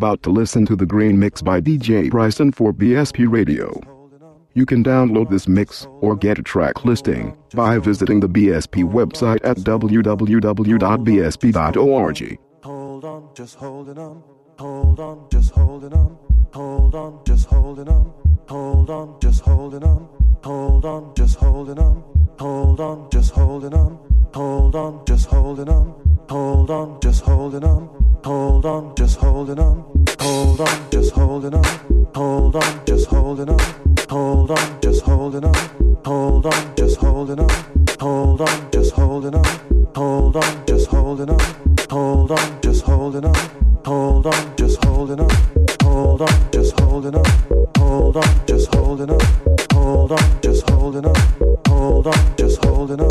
About to listen to the Green Mix by DJ Bryson for BSP Radio. You can download this mix or get a track listing by visiting the BSP website at www.bsp.org. Hold on, just holding on. Hold on, just holding on. Hold on, just holding on. Hold on, just holding on. Hold on, just holding on. Hold on, just holding on. Hold on, just holding on. Hold on, just holding on. Hold on, just holding on. Hold on, just holding on. Hold on, just holding on. Hold on, just holding on. Hold on, just holding on. Hold on, just holding on. Hold on, just holding on. Hold on, just holding on. Hold on, just holding on. Hold on, just holding on. Hold on, just holding on. Hold on, just holding on. Hold on, just holding on.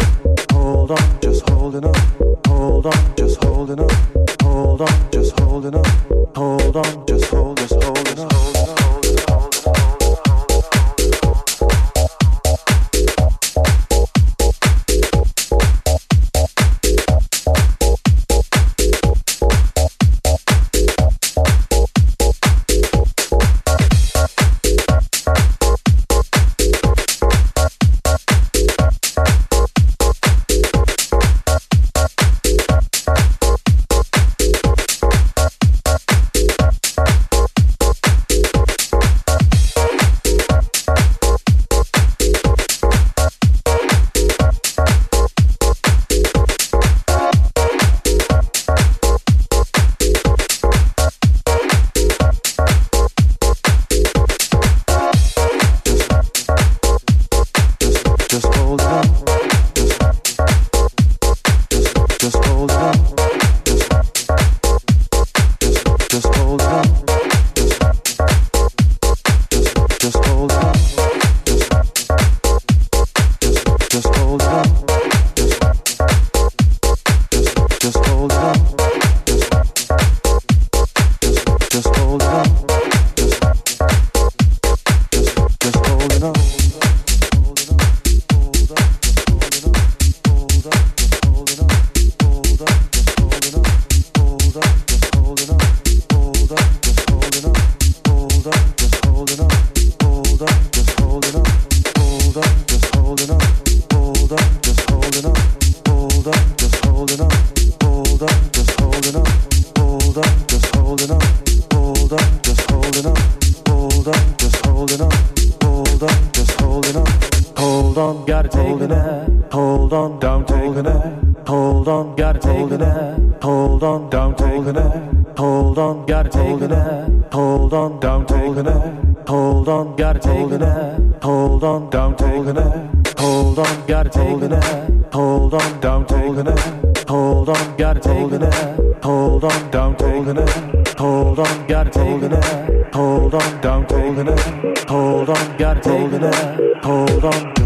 Hold on, just holding on. Hold on, just holding on. Hold on, just holding on. Hold on, just hold, just Hold on, gotta take it. Hold on, don't take it. Hold on, gotta take it. Hold on, don't take it. Hold on, gotta take it. Hold on, don't take it. Hold on, gotta take it. Hold on, don't take it. Hold on, gotta take it. Hold on, don't take it. Hold on, gotta take it. Hold on,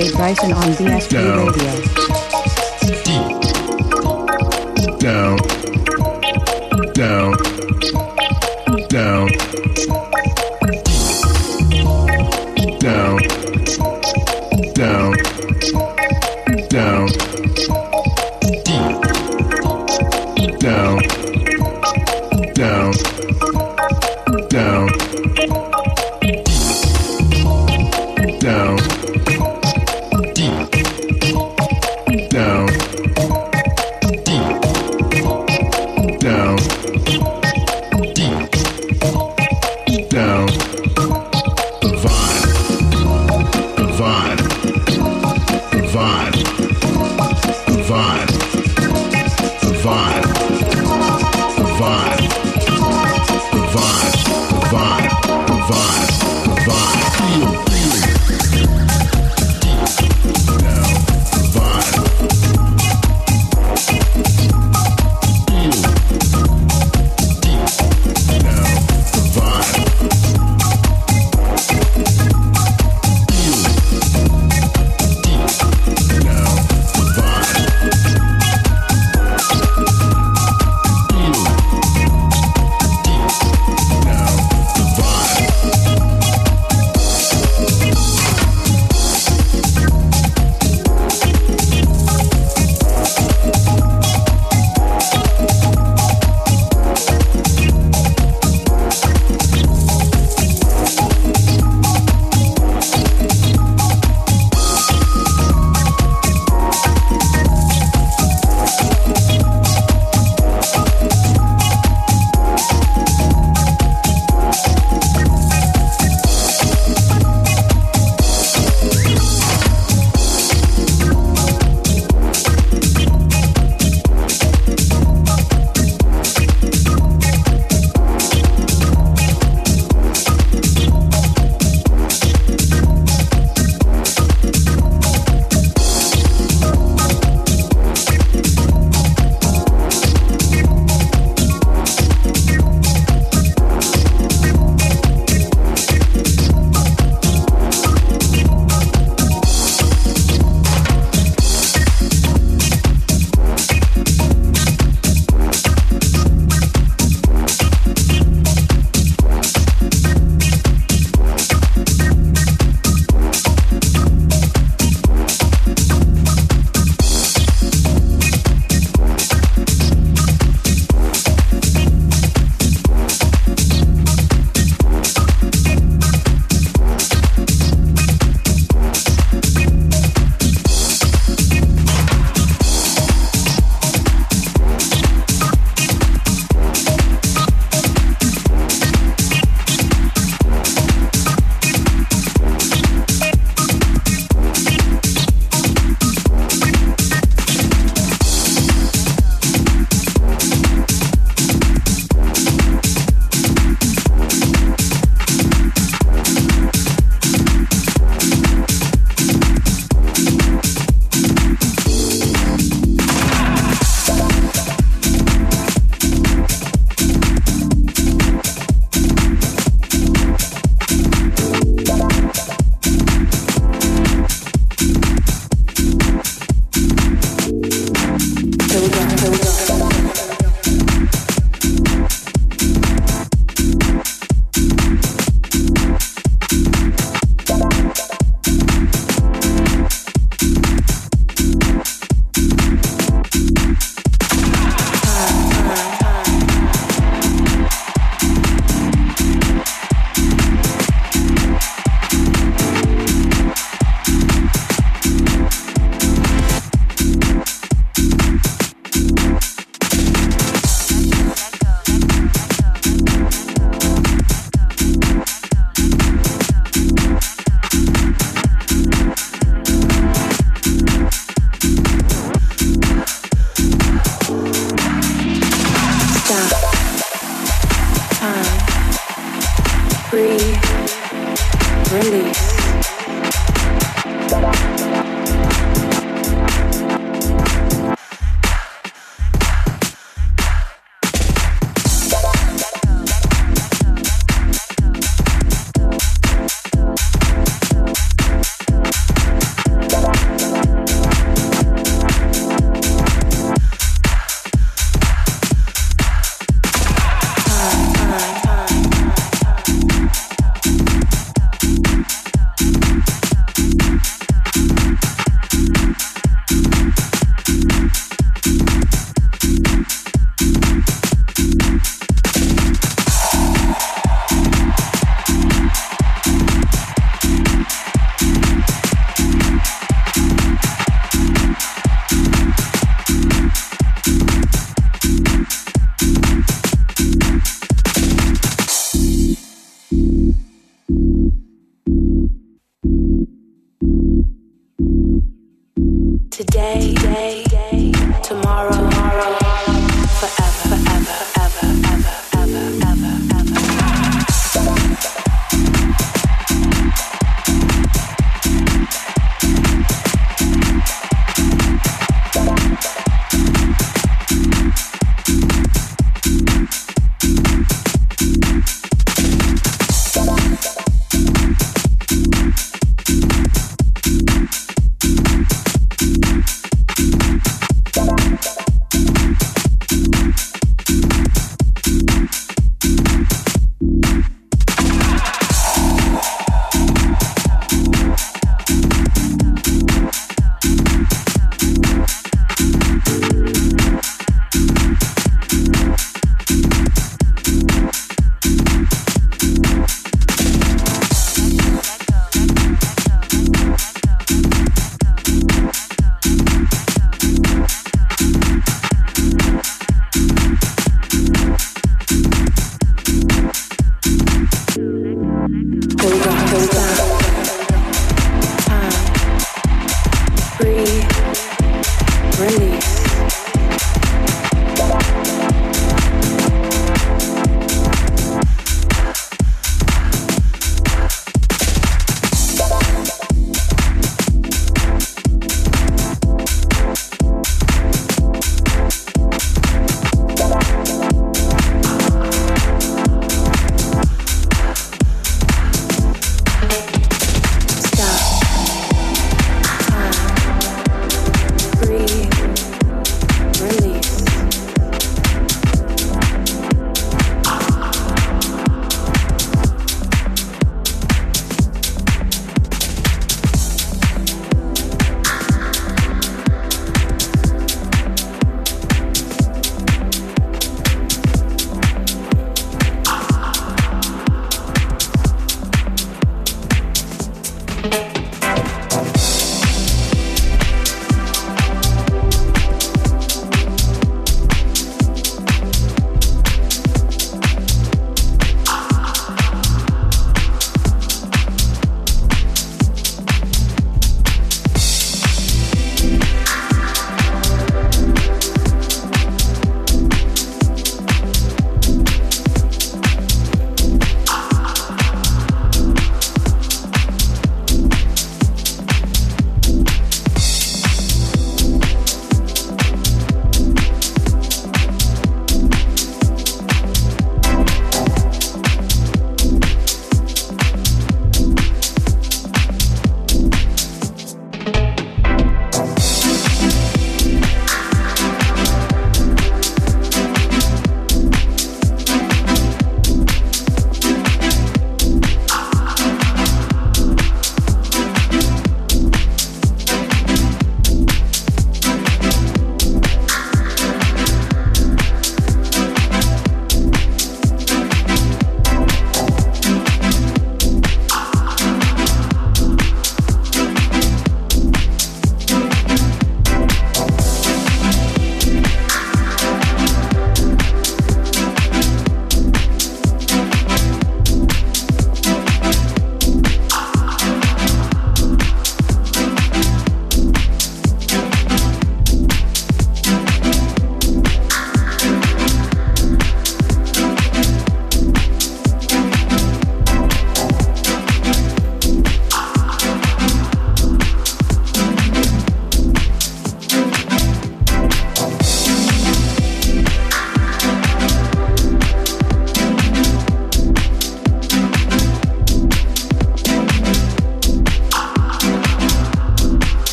DJ Bryson on BS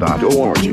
www.bsp.org.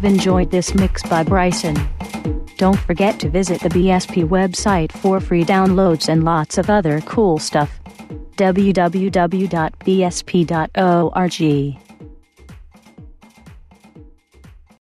have enjoyed this mix by Bryson. Don't forget to visit the BSP website for free downloads and lots of other cool stuff. www.bsp.org